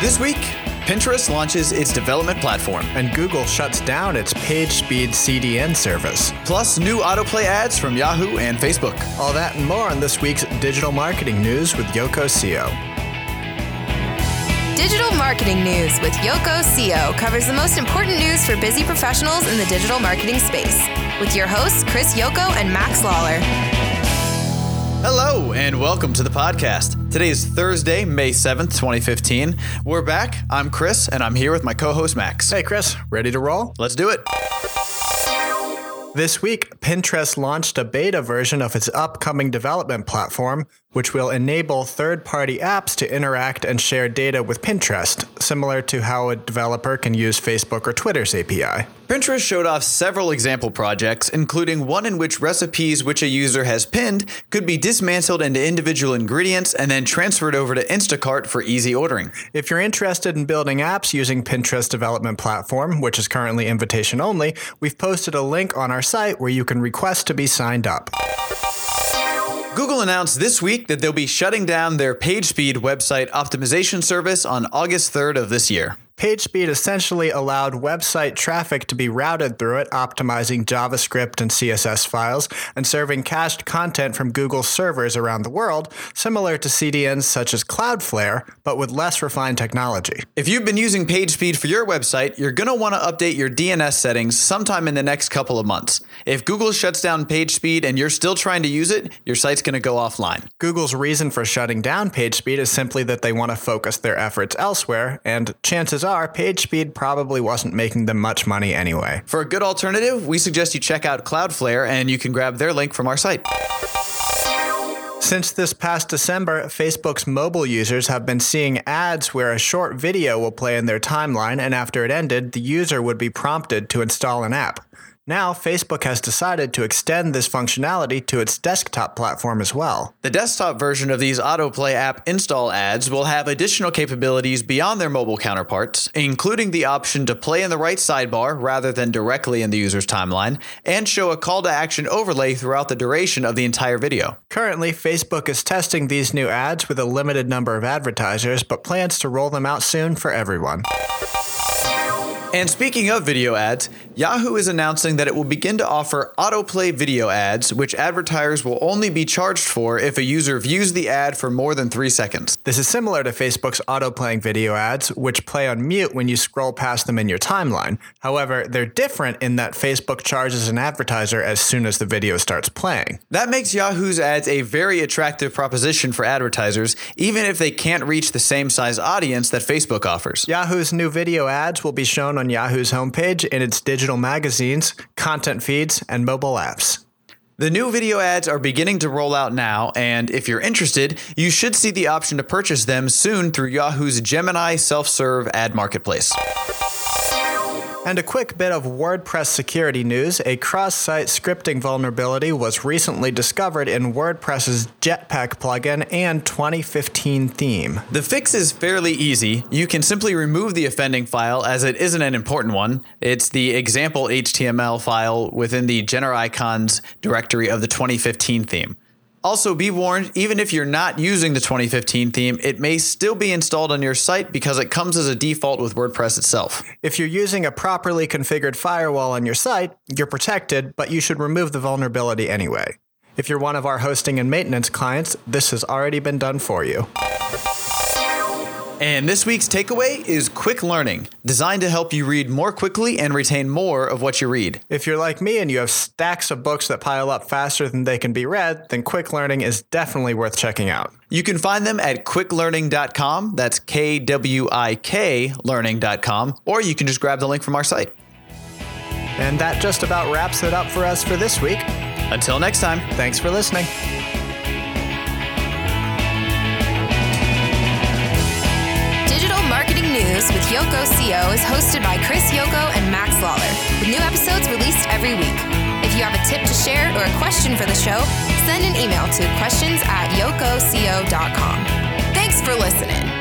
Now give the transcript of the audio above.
This week, Pinterest launches its development platform, and Google shuts down its PageSpeed CDN service. plus new autoplay ads from Yahoo and Facebook. All that and more on this week's digital marketing news with Yoko Co. Digital Marketing News with Yoko Co covers the most important news for busy professionals in the digital marketing space. With your hosts, Chris Yoko and Max Lawler. Hello, and welcome to the podcast. Today is Thursday, May 7th, 2015. We're back. I'm Chris, and I'm here with my co host, Max. Hey, Chris, ready to roll? Let's do it. This week, Pinterest launched a beta version of its upcoming development platform, which will enable third party apps to interact and share data with Pinterest, similar to how a developer can use Facebook or Twitter's API. Pinterest showed off several example projects, including one in which recipes which a user has pinned could be dismantled into individual ingredients and then transferred over to Instacart for easy ordering. If you're interested in building apps using Pinterest development platform, which is currently invitation only, we've posted a link on our site where you can request to be signed up. Google announced this week that they'll be shutting down their PageSpeed website optimization service on August 3rd of this year. PageSpeed essentially allowed website traffic to be routed through it, optimizing JavaScript and CSS files and serving cached content from Google's servers around the world, similar to CDNs such as Cloudflare, but with less refined technology. If you've been using PageSpeed for your website, you're going to want to update your DNS settings sometime in the next couple of months. If Google shuts down PageSpeed and you're still trying to use it, your site's going to go offline. Google's reason for shutting down PageSpeed is simply that they want to focus their efforts elsewhere, and chances are PageSpeed probably wasn't making them much money anyway. For a good alternative, we suggest you check out Cloudflare and you can grab their link from our site. Since this past December, Facebook's mobile users have been seeing ads where a short video will play in their timeline, and after it ended, the user would be prompted to install an app. Now, Facebook has decided to extend this functionality to its desktop platform as well. The desktop version of these autoplay app install ads will have additional capabilities beyond their mobile counterparts, including the option to play in the right sidebar rather than directly in the user's timeline, and show a call to action overlay throughout the duration of the entire video. Currently, Facebook is testing these new ads with a limited number of advertisers, but plans to roll them out soon for everyone. And speaking of video ads, Yahoo is announcing that it will begin to offer autoplay video ads, which advertisers will only be charged for if a user views the ad for more than three seconds. This is similar to Facebook's auto-playing video ads, which play on mute when you scroll past them in your timeline. However, they're different in that Facebook charges an advertiser as soon as the video starts playing. That makes Yahoo's ads a very attractive proposition for advertisers, even if they can't reach the same size audience that Facebook offers. Yahoo's new video ads will be shown on Yahoo's homepage in its digital magazines, content feeds, and mobile apps. The new video ads are beginning to roll out now, and if you're interested, you should see the option to purchase them soon through Yahoo's Gemini self serve ad marketplace. And a quick bit of WordPress security news a cross site scripting vulnerability was recently discovered in WordPress's Jetpack plugin and 2015 theme. The fix is fairly easy. You can simply remove the offending file as it isn't an important one. It's the example HTML file within the Genericons directory of the 2015 theme. Also, be warned, even if you're not using the 2015 theme, it may still be installed on your site because it comes as a default with WordPress itself. If you're using a properly configured firewall on your site, you're protected, but you should remove the vulnerability anyway. If you're one of our hosting and maintenance clients, this has already been done for you. And this week's takeaway is Kwik Learning, designed to help you read more quickly and retain more of what you read. If you're like me and you have stacks of books that pile up faster than they can be read, then Kwik Learning is definitely worth checking out. You can find them at kwiklearning.com. That's K W I K learning.com. Or you can just grab the link from our site. And that just about wraps it up for us for this week. Until next time. Thanks for listening. With Yoko CO is hosted by Chris Yoko and Max Lawler, with new episodes released every week. If you have a tip to share or a question for the show, send an email to questions at yokoco.com. Thanks for listening.